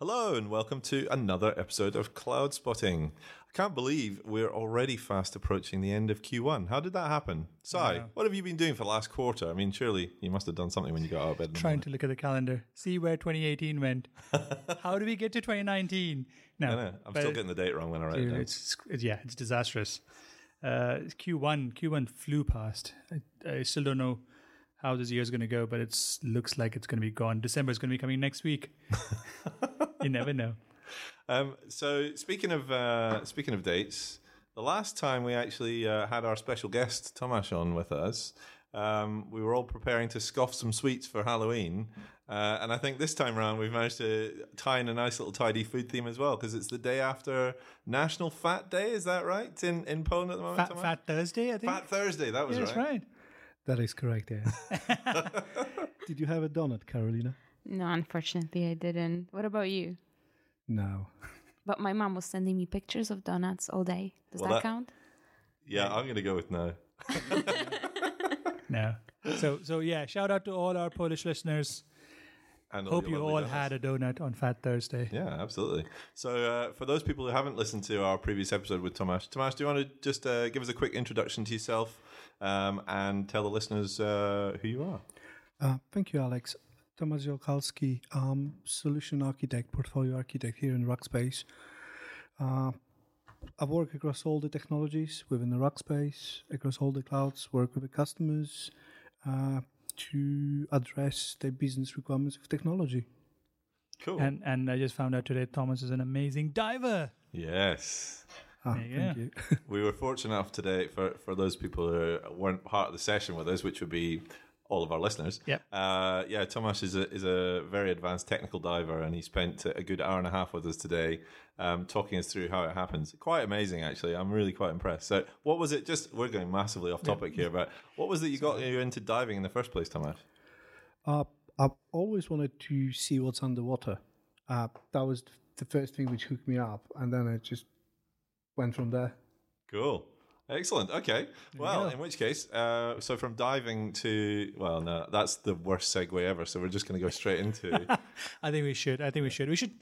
Hello and welcome to another episode of Cloud Spotting. I can't believe we're already fast approaching the end of Q1. How did that happen? Sai, Yeah. what have you been doing for the last quarter? I mean, surely you must have done something when you got out of bed. Trying to look at the calendar, see where 2018 went. How do we get to 2019? No, I know. I'm still getting the date wrong when I write it down. it's yeah, it's disastrous. Uh, Q1, Q1 flew past. I, I still don't know how this year is going to go, but it looks like it's going to be gone. December is going to be coming next week. you never know. Um, so speaking of uh, speaking of dates, the last time we actually uh, had our special guest Tomasz on with us, um, we were all preparing to scoff some sweets for Halloween, uh, and I think this time around we've managed to tie in a nice little tidy food theme as well because it's the day after National Fat Day. Is that right in in Poland at the moment? Fat, Tomasz? Fat Thursday, I think. Fat Thursday. That was yeah, that's right. right. That is correct, yeah. Did you have a donut, Carolina? No, unfortunately, I didn't. What about you? No. But my mom was sending me pictures of donuts all day. Does Well, that, that- count? Yeah, I'm going to go with no. No. So, so yeah, shout out to all our Polish listeners. And Hope you all donuts. had a donut on Fat Thursday. Yeah, absolutely. So, uh, for those people who haven't listened to our previous episode with Tomasz, Tomasz, do you want to just uh, give us a quick introduction to yourself um, and tell the listeners uh, who you are? Uh, thank you, Alex. Tomasz Jolkalski, um, solution architect, portfolio architect here in Rackspace. Uh, I work across all the technologies within the Rackspace, across all the clouds, work with the customers uh, to address the business requirements of technology. Cool. And and I just found out today Thomas is an amazing diver. yes. Ah, There you thank you. We were fortunate enough today for, for those people who weren't part of the session with us, which would be all of our listeners. Yeah, Uh, yeah, Thomas is a, is a very advanced technical diver, and he spent a good hour and a half with us today um, talking us through how it happens. Quite amazing, actually. I'm really quite impressed. So, what was it? Just we're going massively off topic here, but what was it you got you into diving in the first place, Thomas? Uh, I've always wanted to see what's underwater. Uh, that was the first thing which hooked me up, and then it just went from there. Cool. Excellent. Okay. Well, go. in which case, uh, so from diving to well, no, that's the worst segue ever. So we're just going to go straight into. I think we should. I think we should. We should.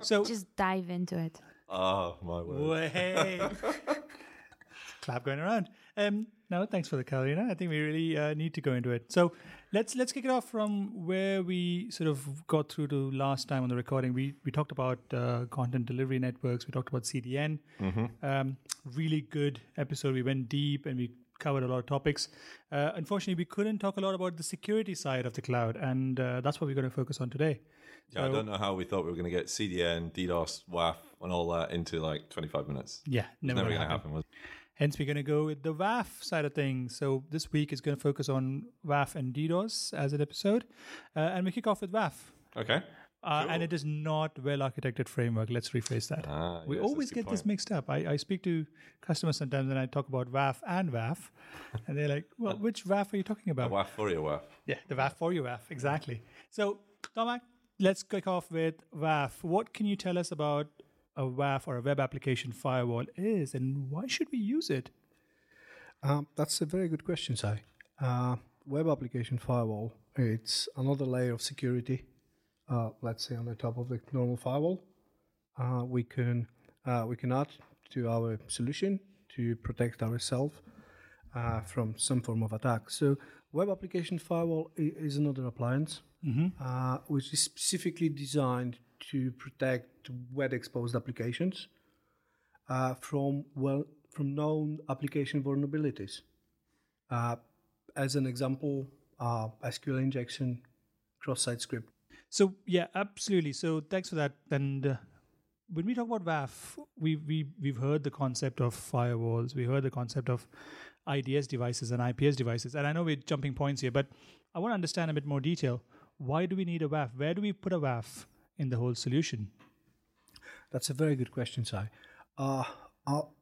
So, Just dive into it. oh my word! way. Clap going around. Um, no, thanks for the Carolina. I think we really uh, need to go into it. So let's let's kick it off from where we sort of got through to last time on the recording. We we talked about uh, content delivery networks. We talked about CDN. Um, really good episode. We went deep and we covered a lot of topics. Uh, unfortunately, we couldn't talk a lot about the security side of the cloud, and uh, that's what we're going to focus on today. Yeah, I don't know how we thought we were going to get CDN, DDoS, WAF, and all that into like 25 minutes. Yeah, never, never going to happen. happen. Hence, we're going to go with the WAF side of things. So this week is going to focus on WAF and DDoS as an episode, uh, and we kick off with WAF. Okay. Uh, Cool. And it is not well architected framework. Let's rephrase that. Ah, we yes, always get this mixed up. I, I speak to customers sometimes and I talk about WAF and WAF, and they're like, "Well, which WAF are you talking A about?" WAF for you, WAF. Yeah, the WAF for you WAF exactly. So, Tomac, let's kick off with WAF. What can you tell us about a WAF or a web application firewall is, and why should we use it? Um, that's a very good question, Sai. Uh, web application firewall, it's another layer of security, uh, let's say on the top of the normal firewall. Uh, we can uh, we can add to our solution to protect ourselves uh, from some form of attack. So, web application firewall is another appliance uh, which is specifically designed to protect web exposed applications uh, from well from known application vulnerabilities. Uh, as an example, uh, SQL injection, cross-site script. So yeah, absolutely. So thanks for that. And uh, when we talk about WAF, we we we've heard the concept of firewalls. We heard the concept of IDS devices and IPS devices. And I know we're jumping points here, but I want to understand a bit more detail. Why do we need a WAF? Where do we put a WAF in the whole solution? That's a very good question, Sai. Uh,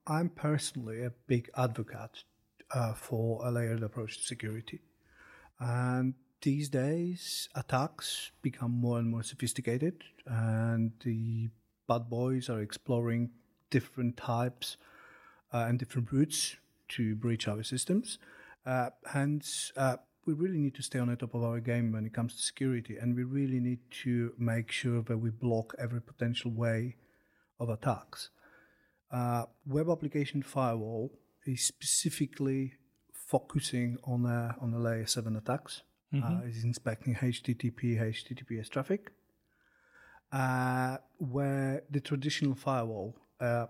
I'm personally a big advocate uh, for a layered approach to security. And these days, attacks become more and more sophisticated, and the bad boys are exploring different types uh, and different routes to breach our systems. Uh, hence, uh, we really need to stay on the top of our game when it comes to security, and we really need to make sure that we block every potential way of attacks. Uh, web application firewall is specifically focusing on a, on the layer seven attacks. Uh, is inspecting HTTP, HTTPS traffic, uh, where the traditional firewall uh,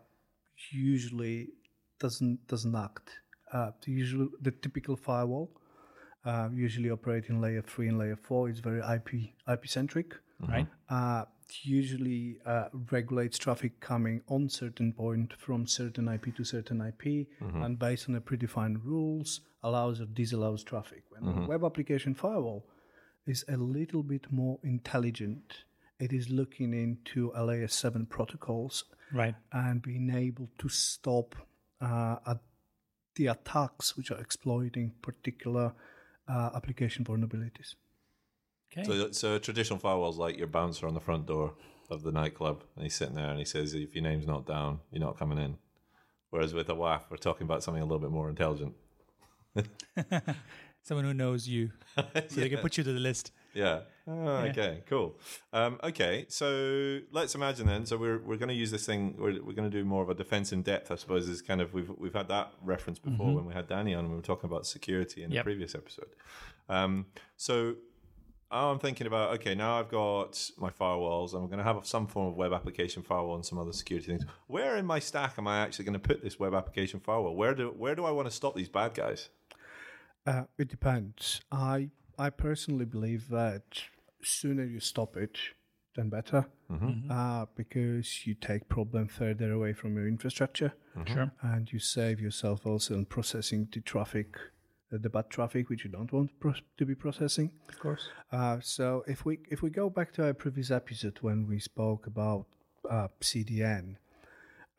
usually doesn't doesn't act. Uh, the usual the typical firewall uh, usually in layer three and layer four It's very IP IP centric. Right. Uh, usually uh, regulates traffic coming on certain point from certain IP to certain IP, and based on the predefined rules, allows or disallows traffic. When a web application firewall is a little bit more intelligent, it is looking into a layer seven protocols Right. and being able to stop uh, at the attacks which are exploiting particular uh, application vulnerabilities. Okay. So, so traditional firewalls like your bouncer on the front door of the nightclub, and he's sitting there and he says, "If your name's not down, you're not coming in." Whereas with a WAF, we're talking about something a little bit more intelligent. Someone who knows you, so they can put you to the list. Yeah. Oh, okay. Cool. Um, okay. So let's imagine then. So we're we're going to use this thing. We're, we're going to do more of a defense in depth. I suppose is kind of we've we've had that reference before when we had Danny on and we were talking about security in the previous episode. Um, so I'm thinking about okay. Now I've got my firewalls. I'm going to have some form of web application firewall and some other security things. Where in my stack am I actually going to put this web application firewall? Where do where do I want to stop these bad guys? Uh, it depends. I I personally believe that sooner you stop it, then better, uh, because you take problem further away from your infrastructure, Sure. and you save yourself also in processing the traffic, uh, the bad traffic which you don't want pro- to be processing. Of course. Uh, so if we if we go back to our previous episode when we spoke about uh, CDN,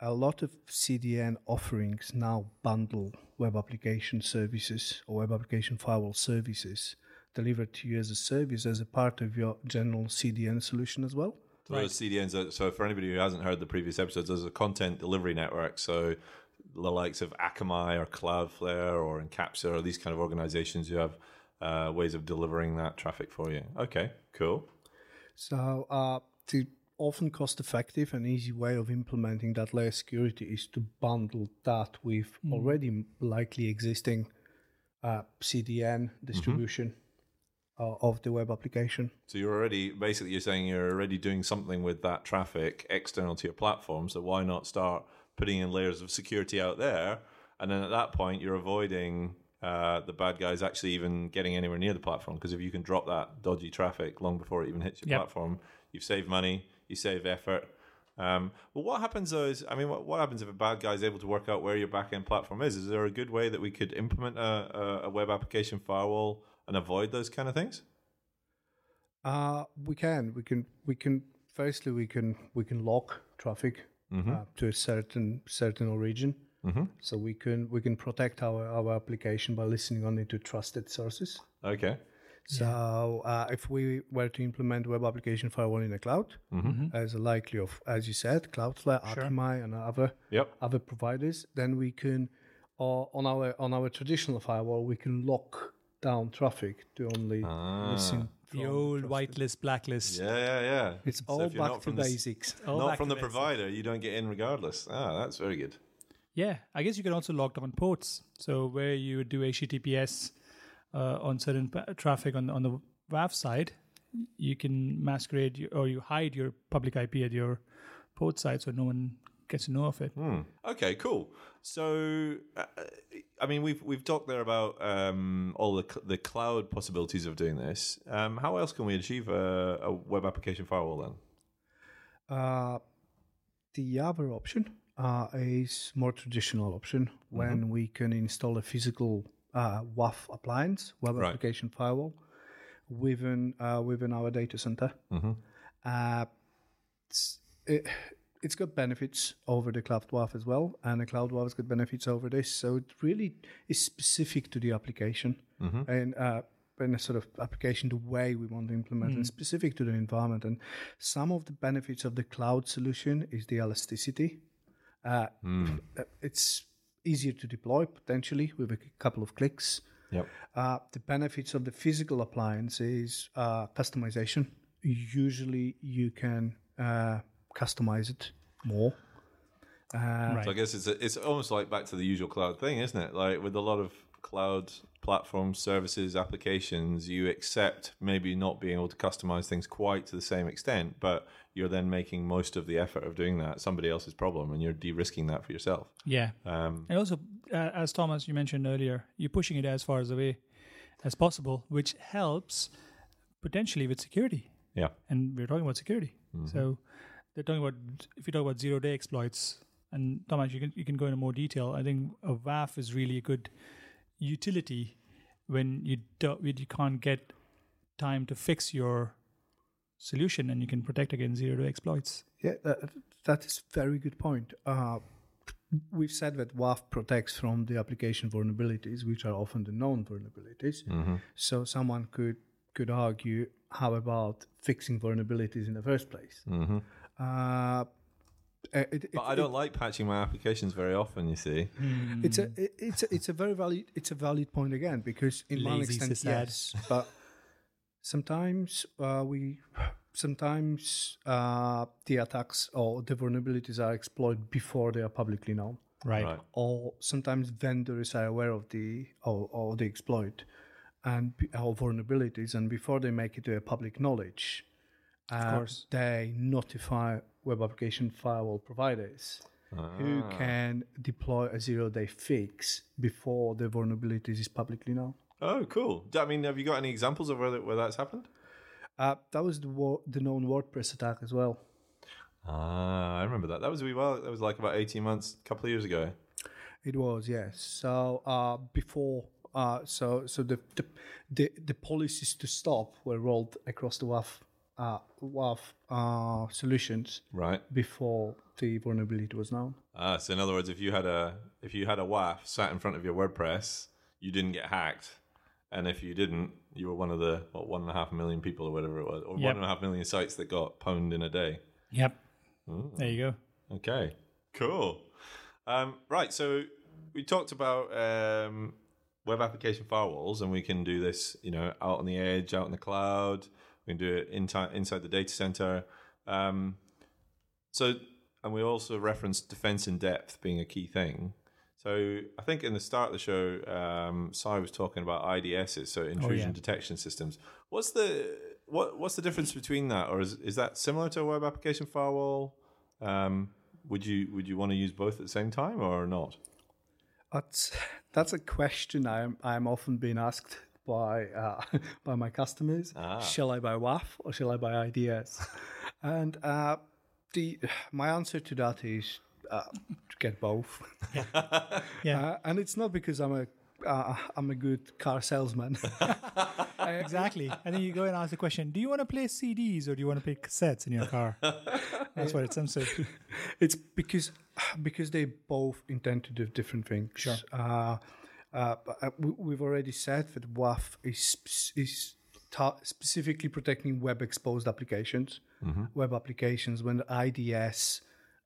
a lot of CDN offerings now bundle web application services or web application firewall services delivered to you as a service as a part of your general CDN solution as well. So those CDNs. Are, so for anybody who hasn't heard the previous episodes, there's a content delivery network. So the likes of Akamai or Cloudflare or Incapsula or these kind of organizations who have uh, ways of delivering that traffic for you. Okay, cool. So uh, the often cost-effective and easy way of implementing that layer security is to bundle that with already likely existing uh, CDN distribution uh, of the web application. So you're already basically you're saying you're already doing something with that traffic external to your platform. So why not start putting in layers of security out there? And then at that point, you're avoiding uh, the bad guys actually even getting anywhere near the platform. Because if you can drop that dodgy traffic long before it even hits your Yep. platform, you've saved money, you save effort. Um, well, what happens though is, I mean, what, what happens if a bad guy is able to work out where your backend platform is? Is there a good way that we could implement a, a, a web application firewall and avoid those kind of things? Uh, we can, we can, we can. Firstly, we can we can lock traffic uh, to a certain certain origin. So we can we can protect our, our application by listening only to trusted sources. Okay. So uh, if we were to implement web application firewall in the cloud, as a likely of as you said, Cloudflare, Akamai, and other Yep. other providers, then we can uh, on our on our traditional firewall we can lock down traffic to only listen. The old trusted- whitelist, blacklist. Yeah, yeah, yeah. It's So all back not to from the basics. All not from the basics. provider, you don't get in regardless. Ah, that's very good. Yeah, I guess you can also lock down ports. So where you would do HTTPS uh, on certain pa- traffic on on the WAF side, you can masquerade your, or you hide your public IP at your port side, so no one gets to know of it. Hmm. Okay, cool. So, uh, I mean, we've we've talked there about um, all the cl- the cloud possibilities of doing this. Um, how else can we achieve a, a web application firewall then? Uh, the other option uh, is more traditional option when we can install a physical uh, WAF appliance, web Right. application firewall, within uh, within our data center. Uh, it's, it, it's got benefits over the cloud WAF as well, and the cloud WAF has got benefits over this. So it really is specific to the application and uh, and the sort of application, the way we want to implement, and specific to the environment. And some of the benefits of the cloud solution is the elasticity. Uh, uh, It's easier to deploy potentially with a couple of clicks. Yep. Uh, the benefits of the physical appliance is uh, customization. Usually, you can uh, customize it more. Uh, Right. So I guess it's a, it's almost like back to the usual cloud thing, isn't it? Like with a lot of cloud platforms, services, applications, you accept maybe not being able to customize things quite to the same extent, but you're then making most of the effort of doing that somebody else's problem, and you're de-risking that for yourself. Yeah. Um, And also, uh, as Thomas, you mentioned earlier, you're pushing it as far as away as possible, which helps potentially with security. yeah. And we're talking about security. So they're talking about, if you talk about zero day exploits, and Thomas, you can, you can go into more detail. I think a WAF is really a good utility when you, do, when you can't get time to fix your solution and you can protect against zero day exploits. Yeah, that, that is a very good point. Uh, we've said that WAF protects from the application vulnerabilities, which are often the known vulnerabilities. So someone could could argue, how about fixing vulnerabilities in the first place? hmm Uh, it, it, But I don't like patching my applications very often. You see, It's a it, it's a, it's a very valid it's a valid point again because in one Lazy extent sysadmin. yes, but sometimes uh, we sometimes uh, the attacks or the vulnerabilities are exploited before they are publicly known, Right. right? or sometimes vendors are aware of the or, or the exploit and b- or vulnerabilities, and before they make it to a public knowledge, uh, course. they notify web application firewall providers who can deploy a zero day fix before the vulnerabilities is publicly known. Oh, cool. I mean, have you got any examples of where, that- where that's happened? Uh, that was the, wo- the known WordPress attack as well. Ah, I remember that. That was a wee while. That was like about eighteen months, a couple of years ago. It was yes. So uh, before, uh, so so the, the the the policies to stop were rolled across the WAF uh, WAF uh, solutions Right. before the vulnerability was known. Ah, so in other words, if you had a if you had a WAF sat in front of your WordPress, you didn't get hacked, and if you didn't, you were one of the what one and a half million people or whatever it was, or Yep. one and a half million sites that got pwned in a day. Yep. There you go. Okay, cool. Um, right, so we talked about um, web application firewalls, and we can do this, you know, out on the edge, out in the cloud. We can do it in inside the data center. Um, so, and we also referenced defense in depth being a key thing. So, I think in the start of the show, um, Sai was talking about IDSs, so intrusion yeah. detection systems. What's the what What's the difference between that, or is is that similar to a web application firewall? Um, would you would you want to use both at the same time or not? That's that's a question I'm I'm often being asked by uh, by my customers. Shall I buy WAF or shall I buy IDS? and uh, the my answer to that is uh, to get both. Yeah. Uh, and it's not because I'm a uh, I'm a good car salesman. Exactly. And then you go and ask the question Do you want to play CDs or do you want to play cassettes in your car? That's what it sounds like. it's because because they both intend to do different things. Sure. Uh, but, uh, we- we've already said that WAF is is ta- specifically protecting web exposed applications, web applications when the IDS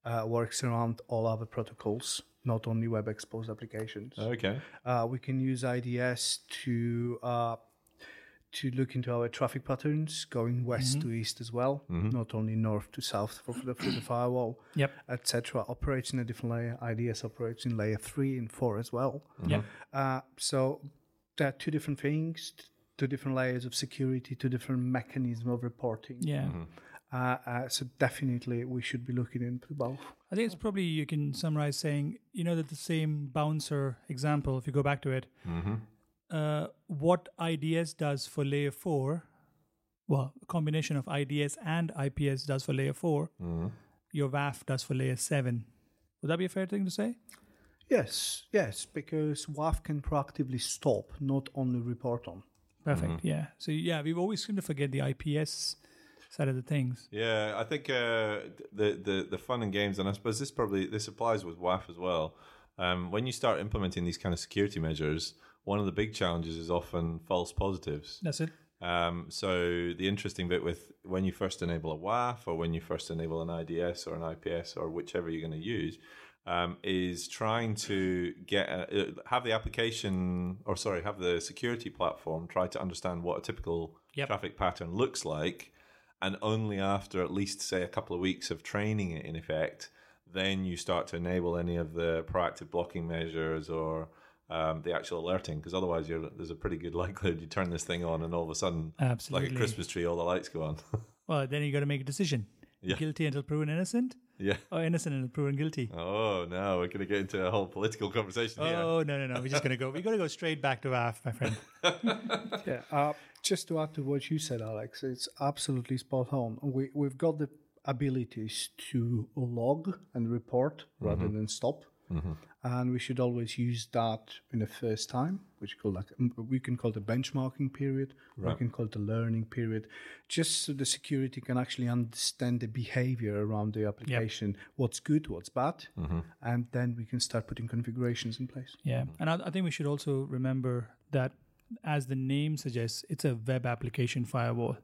uh, works around all other protocols, not only web exposed applications. Okay. Uh, we can use IDS to uh, to look into our traffic patterns going west to east as well, not only north to south for the, for the firewall, Yep. etc. Operates in a different layer. IDS operates in layer three and four as well. Yep. Uh, so there are two different things, two different layers of security, two different mechanisms of reporting. Yeah. Uh, uh, so definitely we should be looking into both. I think it's probably you can summarize saying, you know, that the same bouncer example, if you go back to it, uh, what IDS does for layer four, well, a combination of IDS and IPS does for layer 4 your WAF does for layer seven. Would that be a fair thing to say? Yes, yes, because WAF can proactively stop, not only report on. Perfect. Yeah. So yeah, we've always seem to forget the IPS side of the things. Yeah, I think uh, the, the the fun and games, and I suppose this probably this applies with WAF as well. Um, when you start implementing these kind of security measures, one of the big challenges is often false positives. That's it. Um, so the interesting bit with when you first enable a WAF or when you first enable an IDS or an IPS or whichever you're going to use, um, is trying to get a, uh, have the application, or sorry, have the security platform try to understand what a typical Yep. traffic pattern looks like, and only after at least say a couple of weeks of training it, in effect, then you start to enable any of the proactive blocking measures or um, the actual alerting. Because otherwise, you're, there's a pretty good likelihood you turn this thing on, and all of a sudden, Absolutely. like a Christmas tree, all the lights go on. Well, then you've got to make a decision. Yeah. Guilty until proven innocent, yeah. or innocent until proven guilty. Oh no, we're gonna get into a whole political conversation here. Oh no no no! We're just gonna go. We're gonna go straight back to AF, my friend. Yeah, uh, just to add to what you said, Alex, it's absolutely spot on. We we've got the abilities to log and report rather than stop, Mm-hmm. and we should always use that in the first time, which call like we can call it the benchmarking period, we can call it the learning period, just so the security can actually understand the behavior around the application, what's good, what's bad, mm-hmm. and then we can start putting configurations in place. Yeah, mm-hmm. and I, I think we should also remember that, as the name suggests, it's a web application firewall.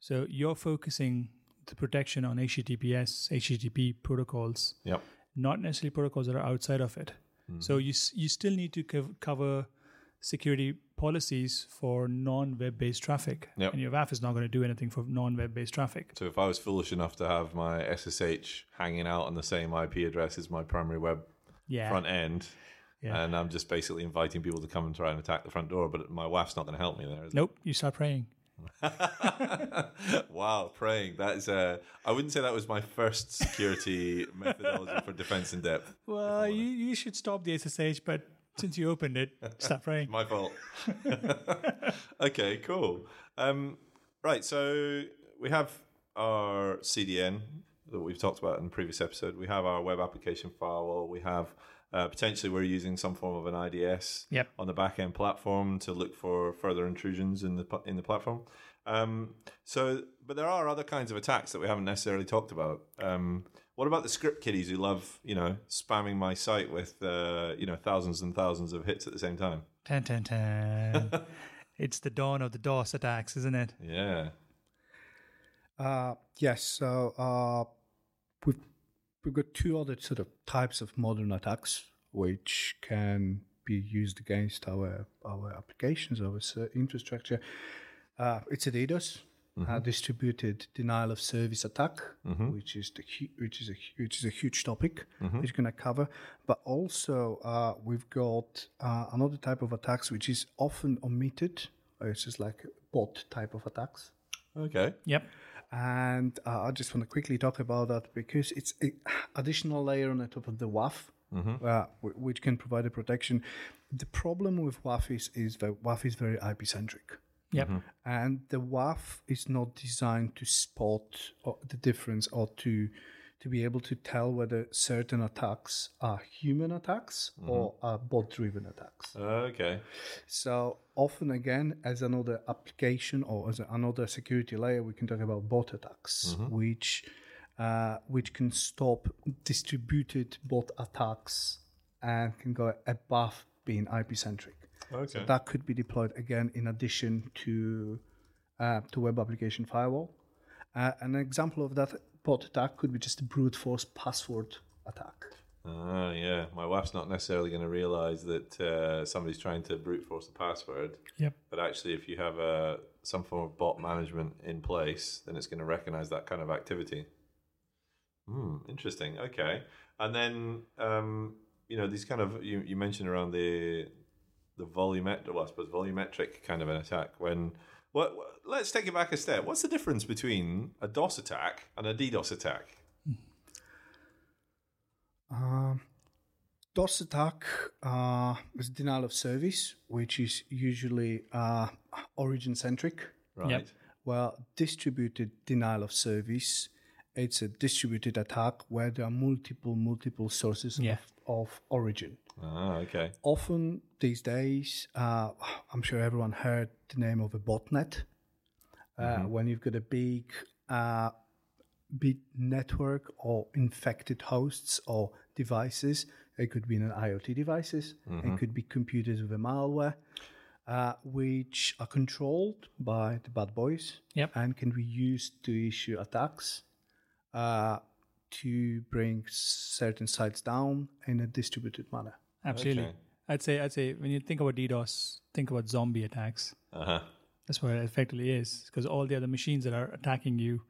So you're focusing the protection on HTTPS, HTTP protocols, Yep. Not necessarily protocols that are outside of it. So mm-hmm. you you still need to cov- cover security policies for non-web based traffic, Yep. and your WAF is not going to do anything for non-web based traffic. So if I was foolish enough to have my SSH hanging out on the same IP address as my primary web Yeah, front end, Yeah. and I'm just basically inviting people to come and try and attack the front door, but my WAF's not going to help me there. Is nope. You start praying. wow, praying. That is a. I wouldn't say that was my first security methodology for defense in depth. Well, you, you should stop the SSH, but since you opened it, stop praying. My fault. okay, cool. Um, right, so we have our CDN that we've talked about in the previous episode. We have our web application firewall. We have uh, potentially we're using some form of an IDS Yep. on the back end platform to look for further intrusions in the in the platform. Um, so, but there are other kinds of attacks that we haven't necessarily talked about. Um, what about the script kiddies who love, you know, spamming my site with, uh, you know, thousands and thousands of hits at the same time? Tan tan tan. it's the dawn of the DOS attacks, isn't it? Yeah. Uh, yes. So uh, we've we've got two other sort of types of modern attacks which can be used against our our applications, our infrastructure. Uh, it's a DDoS, uh, distributed denial of service attack, which is the hu- which is a hu- which is a huge topic which we're going to cover. But also uh, we've got uh, another type of attacks which is often omitted. Uh, It's just like bot type of attacks. Okay. Yep. And uh, I just want to quickly talk about that because it's an additional layer on the top of the WAF, uh, wh- which can provide a protection. The problem with WAF is, is that WAF is very IP centric. Yep. And the WAF is not designed to spot uh, the difference or to to be able to tell whether certain attacks are human attacks or are bot driven attacks. Okay. So often again, as another application or as another security layer, we can talk about bot attacks, which uh, which can stop distributed bot attacks and can go above being IP centric. Okay. So that could be deployed again in addition to uh, to web application firewall. Uh, an example of that bot attack could be just a brute force password attack. Ah, yeah. My WAF's not necessarily going to realize that uh, somebody's trying to brute force the password. Yep. But actually, if you have a some form of bot management in place, then it's going to recognize that kind of activity. Hmm. Interesting. Okay. And then, um, you know, these kind of you, you mentioned around the the volumetric, well, I suppose volumetric kind of an attack. When what? what- Let's take it back a step. What's the difference between a DOS attack and a DDoS attack? Um, DOS attack uh, is denial of service, which is usually uh, origin centric. Right. Yep. Well, distributed denial of service, it's a distributed attack where there are multiple, multiple sources Yeah. of, of origin. Ah, okay. Often these days, uh, I'm sure everyone heard the name of a botnet. Uh, When you've got a big, uh, big network or infected hosts or devices, it could be an IoT devices, it could be computers with a malware, uh, which are controlled by the bad boys Yep. and can be used to issue attacks uh, to bring certain sites down in a distributed manner. Absolutely. Okay. I'd say I'd say when you think about DDoS, think about zombie attacks. Uh huh. That's what it effectively is, because all the other machines that are attacking you,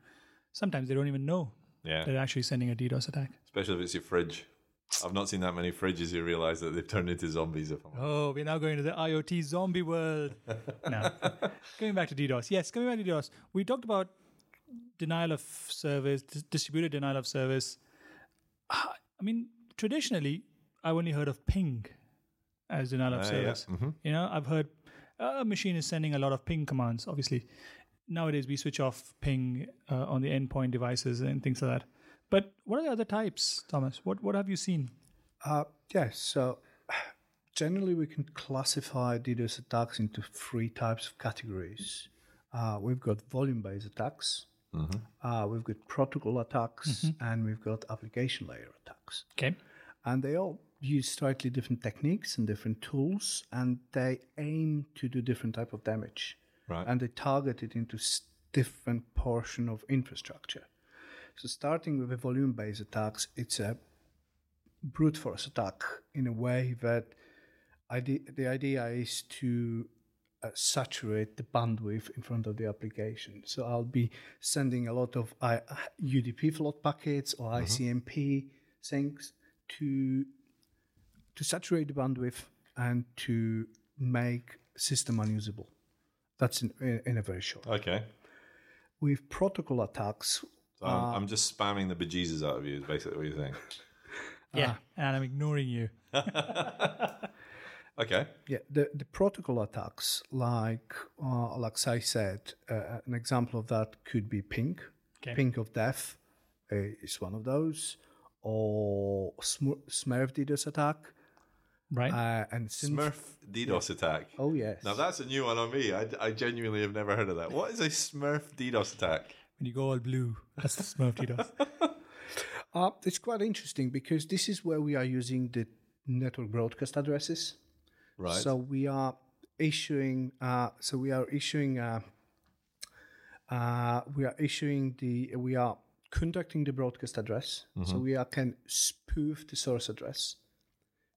sometimes they don't even know Yeah. they're actually sending a DDoS attack. Especially if it's your fridge. I've not seen that many fridges who realize that they've turned into zombies. If I'm Oh, we're now going to the IoT zombie world. no. Going back to DDoS. Yes, coming back to DDoS. We talked about denial of service, distributed denial of service. I mean, traditionally, I've only heard of ping as denial of Ah, yeah. service. You know, I've heard uh, a machine is sending a lot of ping commands, obviously. Nowadays, we switch off ping uh, on the endpoint devices and things like that. But what are the other types, Thomas? What what have you seen? Uh, yes, so generally we can classify DDoS attacks into three types of categories. Uh, we've got volume-based attacks, uh, we've got protocol attacks, and we've got application layer attacks. Okay. And they all use slightly different techniques and different tools, and they aim to do different type of damage. Right. And they target it into s- different portion of infrastructure. So starting with the volume-based attacks, it's a brute force attack in a way that ide- the idea is to uh, saturate the bandwidth in front of the application. So I'll be sending a lot of uh, I- UDP flood packets or mm-hmm. ICMP things to to saturate the bandwidth and to make system unusable. That's in, in, in a very short. okay. With protocol attacks, So I'm, uh, I'm just spamming the bejesus out of you, is basically what you're saying. Yeah. Ah. And I'm ignoring you. Okay. Yeah, the, the protocol attacks, like uh, like I said, uh, an example of that could be pink, Okay. Ping of death uh, is one of those, or Sm- Smurf DDoS attack. Right. Uh, and since, Smurf DDoS attack. Oh yes. Now that's a new one on me. I, I genuinely have never heard of that. What is a Smurf DDoS attack? when you go all blue, that's the Smurf DDoS. Uh, it's quite interesting because this is where we are using the network broadcast addresses. Right. So we are issuing. Uh, so we are issuing. Uh, uh, we are issuing the. We are conducting the broadcast address. So we are, can spoof the source address,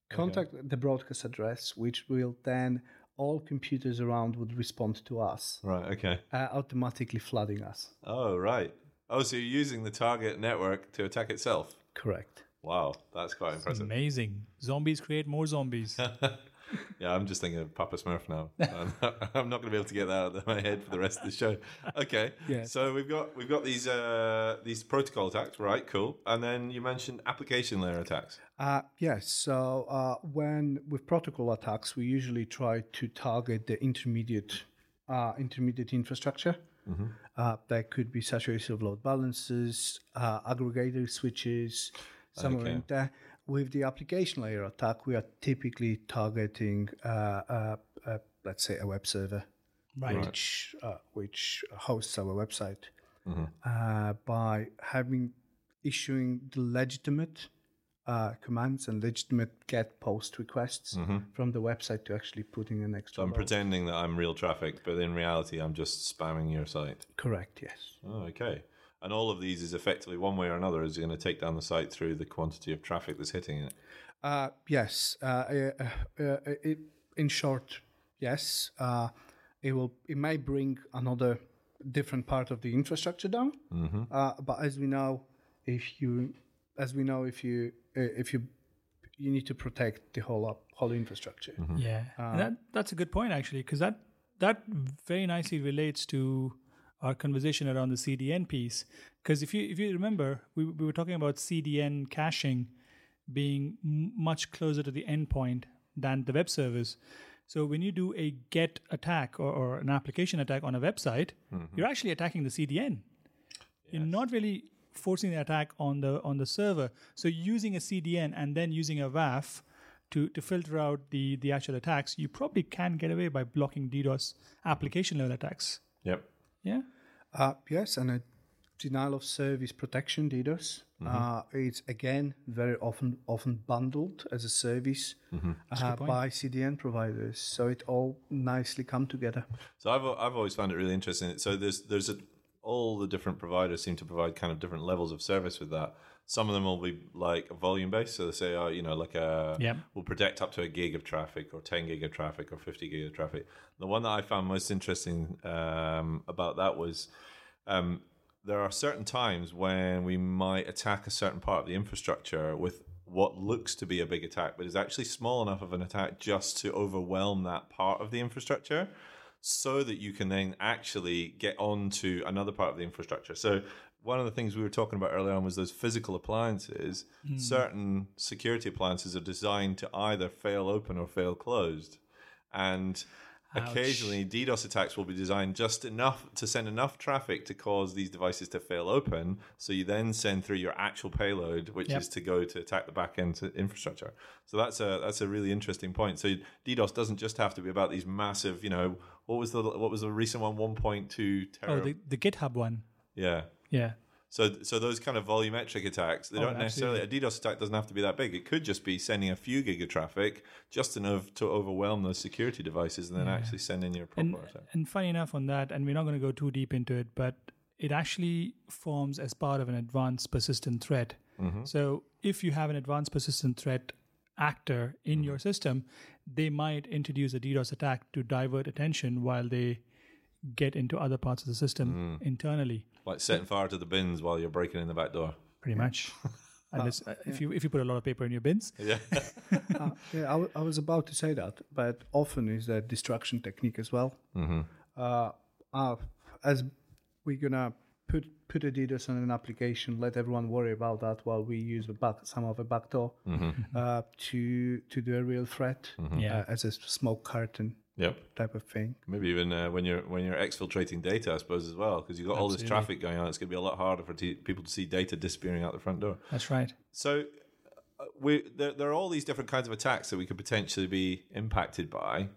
contact the broadcast address, which will then all computers around would respond to us, right. Okay. uh, automatically flooding us. Oh, right. Oh, so you're using the target network to attack itself. Correct. Wow, that's quite impressive. Amazing. Zombies create more zombies. Yeah, I'm just thinking of Papa Smurf now. I'm not, I'm not going to be able to get that out of my head for the rest of the show. Okay. Yeah. So we've got we've got these uh, these protocol attacks, right? Cool. And then you mentioned application layer attacks. Uh, yes. So uh, when with protocol attacks, we usually try to target the intermediate uh, intermediate infrastructure. Uh, that could be saturation of load balancers, uh, aggregator switches, somewhere Okay. in there. With the application layer attack, we are typically targeting, uh, uh, uh, let's say, a web server, Right. which uh, which hosts our website, Mm-hmm. uh, by having issuing the legitimate uh, commands and legitimate get post requests from the website to actually putting an extra. Mm-hmm. So I'm load. pretending that I'm real traffic, but in reality, I'm just spamming your site. Correct. Yes. Oh, okay. And all of these is effectively one way or another is going to take down the site through the quantity of traffic that's hitting it. Uh, yes. Uh, uh, uh, uh, it, in short, yes. Uh, it will. It may bring another different part of the infrastructure down. Uh, but as we know, if you, as we know, if you, uh, if you, you need to protect the whole up, whole infrastructure. Yeah, and that that's a good point actually, because that that very nicely relates to our conversation around the CDN piece. Because if you if you remember, we we were talking about CDN caching being much closer to the endpoint than the web servers. So when you do a get attack or, or an application attack on a website, mm-hmm. you're actually attacking the CDN. You're not really forcing the attack on the on the server. So using a CDN and then using a WAF to, to filter out the, the actual attacks, you probably can get away by blocking DDoS application level attacks. Yep. Yeah. Uh, yes, and a denial of service protection DDoS. Mm-hmm. Uh, it's again very often often bundled as a service Mm-hmm. uh, by CDN providers, so it all nicely come together. So I've I've always found it really interesting. So there's there's a, all the different providers seem to provide kind of different levels of service with that. Some of them will be like volume based, so they say, oh, you know, like a Yeah. will protect up to a gig of traffic, or ten gig of traffic, or fifty gig of traffic. The one that I found most interesting um, about that was um, there are certain times when we might attack a certain part of the infrastructure with what looks to be a big attack, but is actually small enough of an attack just to overwhelm that part of the infrastructure so that you can then actually get onto another part of the infrastructure. So one of the things we were talking about earlier on was those physical appliances. Hmm. Certain security appliances are designed to either fail open or fail closed. And occasionally DDoS attacks will be designed just enough to send enough traffic to cause these devices to fail open. So you then send through your actual payload, which Yep. is to go to attack the back end infrastructure. So that's a that's a really interesting point. So DDoS doesn't just have to be about these massive, you know, what was the what was the recent one, one point two Oh, the, the GitHub one. yeah. Yeah. So, so those kind of volumetric attacks, they Oh, don't necessarily. A DDoS attack doesn't have to be that big. It could just be sending a few gig of traffic, just enough to overwhelm those security devices, and then actually send in your proper And, attack. and funny enough on that, and we're not going to go too deep into it, but it actually forms as part of an advanced persistent threat. Mm-hmm. So if you have an advanced persistent threat actor in your system, they might introduce a DDoS attack to divert attention while they get into other parts of the system internally, Like setting fire to the bins while you're breaking in the back door. pretty much. Unless uh, if you if you put a lot of paper in your bins, Yeah. Uh, yeah, I, w- I was about to say that, but often is a distraction technique as well. Mm-hmm. Uh, uh, as we're gonna put put a DDoS on an application, let everyone worry about that while we use the back some of a backdoor uh, to to do a real threat Yeah. uh, as a smoke curtain Yep. type of thing. Maybe even uh, when you're when you're exfiltrating data, I suppose as well, because you've got all this traffic going on. It's going to be a lot harder for t- people to see data disappearing out the front door. that's right. So uh, we there, there are all these different kinds of attacks that we could potentially be impacted by.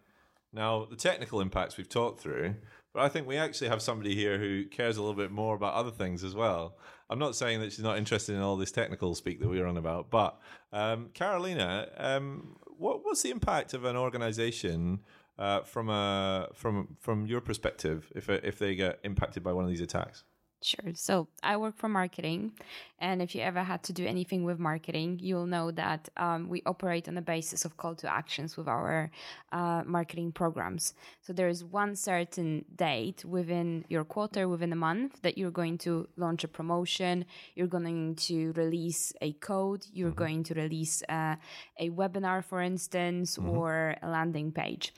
Now, the technical impacts we've talked through, but I think we actually have somebody here who cares a little bit more about other things as well. I'm not saying that she's not interested in all this technical speak that we were on about, but um, Carolina, um, what, what's the impact of an organization uh, from a from from your perspective if if they get impacted by one of these attacks? Sure. So I work for marketing, and if you ever had to do anything with marketing, you'll know that um, we operate on the basis of call to actions with our uh, marketing programs. So there is one certain date within your quarter, within a month, that you're going to launch a promotion, you're going to release a code, you're going to release uh, a webinar, for instance, or a landing page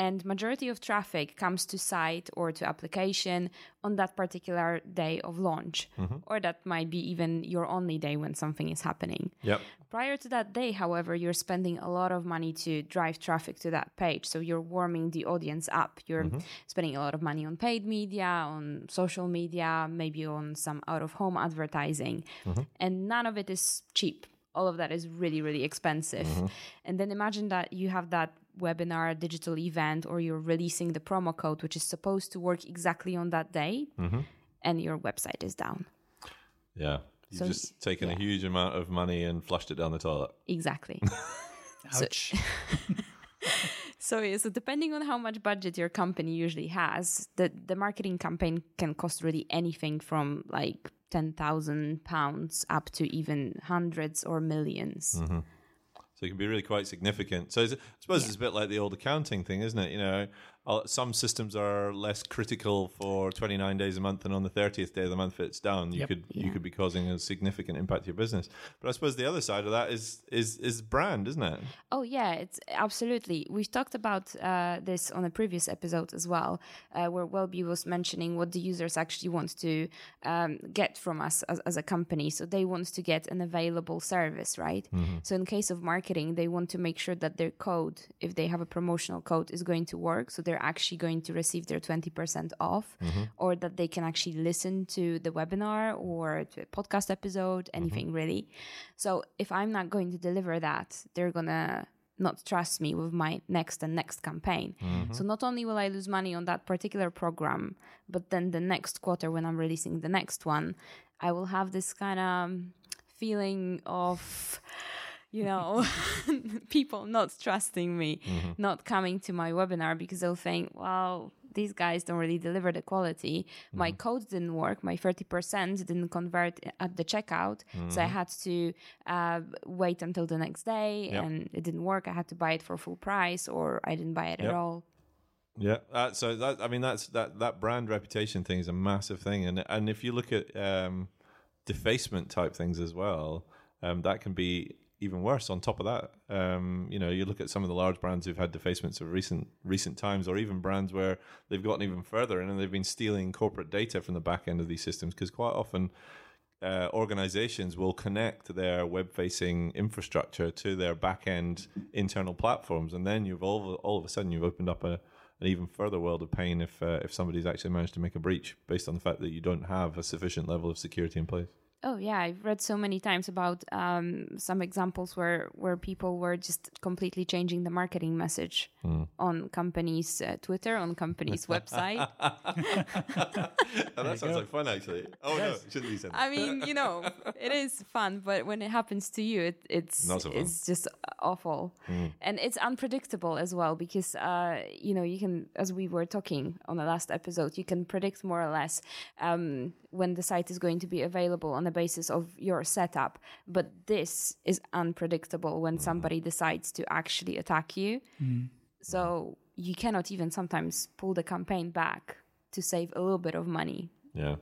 and majority of traffic comes to site or to application on that particular day of launch. Mm-hmm. Or that might be even your only day when something is happening. Yep. prior to that day however you're spending a lot of money to drive traffic to that page. So you're warming the audience up. You're mm-hmm. spending a lot of money on paid media on social media maybe on some out of home advertising mm-hmm. and none of it is cheap. All of that is really really expensive. And then imagine that you have that webinar digital event or you're releasing the promo code which is supposed to work exactly on that day mm-hmm. and your website is down Yeah. You've So, just taken a huge amount of money and flushed it down the toilet. exactly Ouch. So, yeah, so depending on how much budget your company usually has, the the marketing campaign can cost really anything from like ten thousand pounds up to even hundreds or 1000000s So it can be really quite significant. So I suppose it's a bit like the old accounting thing, isn't it? You know, some systems are less critical for 29 days a month, and on the 30th day of the month, it's down. You Yep. could you could be causing a significant impact to your business. But I suppose the other side of that is is is brand, isn't it? Oh yeah, it's absolutely. We've talked about uh, this on a previous episode as well, uh, where Wellbe was mentioning what the users actually want to um, get from us as, as a company. So they want to get an available service, right? So in case of marketing, they want to make sure that their code, if they have a promotional code, is going to work. So they're actually going to receive their twenty percent off, mm-hmm. or that they can actually listen to the webinar or to a podcast episode, mm-hmm. anything really. So if I'm not going to deliver that, they're gonna not trust me with my next and next campaign. Mm-hmm. So not only will I lose money on that particular program, but then the next quarter when I'm releasing the next one, I will have this kind of feeling of you know people not trusting me not coming to my webinar because they'll think well these guys don't really deliver the quality. My code didn't work. My 30% didn't convert at the checkout. So I had to uh, wait until the next day Yep. and it didn't work. I had to buy it for full price or I didn't buy it Yep. at all. Yeah, uh, so that I mean that's that that brand reputation thing is a massive thing, and and if you look at um, defacement type things as well, um, that can be even worse. On top of that, um, you know, you look at some of the large brands who've had defacements of recent recent times, or even brands where they've gotten even further and they've been stealing corporate data from the back end of these systems because quite often. Uh, organizations will connect their web-facing infrastructure to their back-end internal platforms, and then you've all, all of a sudden you've opened up a, an even further world of pain if uh, if somebody's actually managed to make a breach based on the fact that you don't have a sufficient level of security in place. Oh yeah, I've read so many times about um, some examples where where people were just completely changing the marketing message Hmm. on companies' uh, Twitter, on companies' website. Oh, that sounds like fun, actually. Oh no, shouldn't be said. I mean, you know, it is fun, but when it happens to you, it, it's Not so. It's just awful, and it's unpredictable as well because uh, you know you can, as we were talking on the last episode, you can predict more or less um, when the site is going to be available on the basis of your setup. But this is unpredictable when mm-hmm. somebody decides to actually attack you. Mm-hmm. So you cannot even sometimes pull the campaign back to save a little bit of money. Yeah.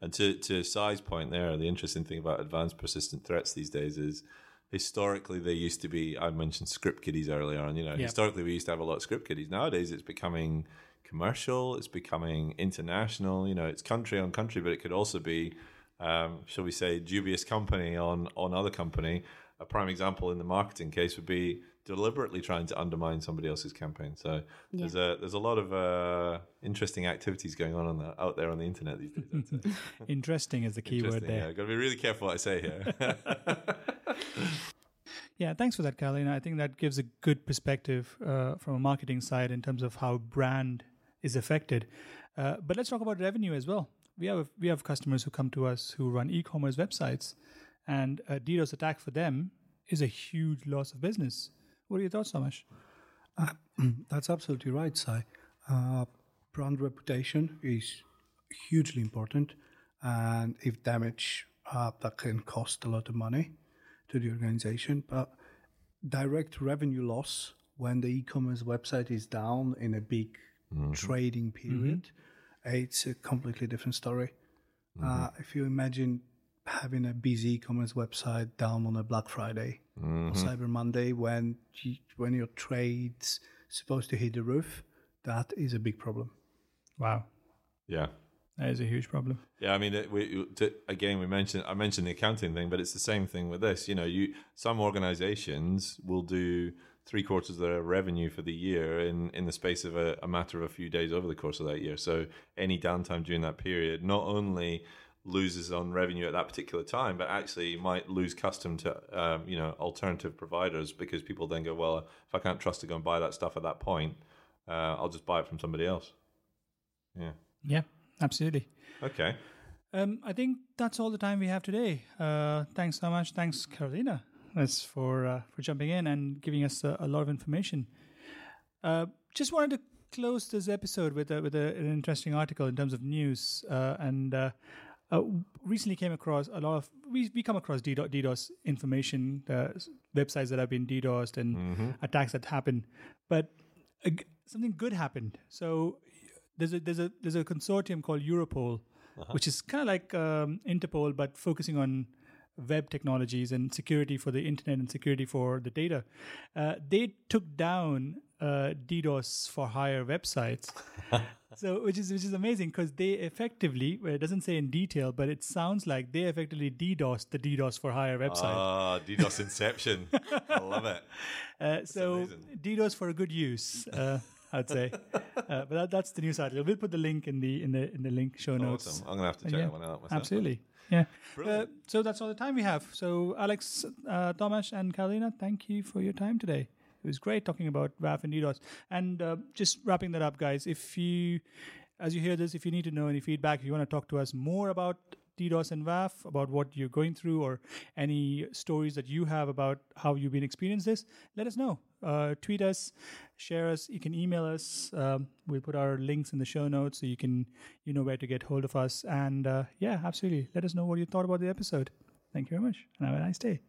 And to to Sai's point there, the interesting thing about advanced persistent threats these days is historically they used to be I mentioned script kiddies earlier on, you know, historically we used to have a lot of script kiddies. Nowadays it's becoming commercial, it's becoming international, you know, it's country on country, but it could also be um, shall we say dubious company on on other company. A prime example in the marketing case would be deliberately trying to undermine somebody else's campaign. So there's a there's a lot of uh, interesting activities going on, on the, out there on the internet these days. Interesting is the key word Interesting, there. Yeah, got to be really careful what I say here. Yeah, thanks for that, Carolina. I think that gives a good perspective uh, from a marketing side in terms of how brand is affected. Uh, but let's talk about revenue as well. We have we have customers who come to us who run e-commerce websites, and a DDoS attack for them is a huge loss of business. What are your thoughts, Tomasz? That's absolutely right, Sai. Uh, brand reputation is hugely important, and if damaged, uh, that can cost a lot of money to the organization. But direct revenue loss when the e-commerce website is down in a big Mm-hmm. trading mm-hmm. period, it's a completely different story. Mm-hmm. Uh, if you imagine having a busy e-commerce website down on a Black Friday or Cyber Monday when you, when your trade's supposed to hit the roof, that is a big problem. Wow, yeah. that is a huge problem. Yeah, I mean, it, we, to, again, we mentioned I mentioned the accounting thing, but it's the same thing with this. You know, you some organizations will do three quarters of their revenue for the year in in the space of a, a matter of a few days over the course of that year. So any downtime during that period not only loses on revenue at that particular time, but actually might lose custom to um, you know alternative providers because people then go, well, if I can't trust to go and buy that stuff at that point, uh, I'll just buy it from somebody else. Yeah. Yeah, absolutely. Okay. Um, I think that's all the time we have today. Uh, thanks so much. Thanks, Carolina, as for uh, for jumping in and giving us a, a lot of information. Uh, just wanted to close this episode with a, with a, an interesting article in terms of news. Uh, and uh, uh, recently came across a lot of we we come across DDoS, DDoS information, uh, websites that have been DDoSed and attacks that happen, but uh, something good happened. So there's a there's a there's a consortium called Europol, which is kind of like um, Interpol but focusing on web technologies and security for the internet and security for the data. Uh, they took down uh, DDoS for hire websites. so which is which is amazing because they effectively well, it doesn't say in detail but it sounds like they effectively DDoS the DDoS for hire website. Ah, DDoS Inception. I love it. Uh, so amazing. DDoS for a good use, uh, I'd say. Uh, but that, that's the news article. We'll put the link in the in the in the link show notes. Awesome. I'm gonna have to check Yeah, that one out myself. Absolutely. Yeah. Uh, so that's all the time we have. So Alex, uh, Tomasz, and Carolina, thank you for your time today. It was great talking about WAF and DDoS. And uh, just wrapping that up, guys, if you, as you hear this, if you need to know any feedback, if you want to talk to us more about DDoS and WAF, about what you're going through, or any stories that you have about how you've been experiencing this, let us know. Uh, tweet us, share us. You can email us. Um, we'll put our links in the show notes so you can you know where to get hold of us. And uh, yeah, absolutely. Let us know what you thought about the episode. Thank you very much, and have a nice day.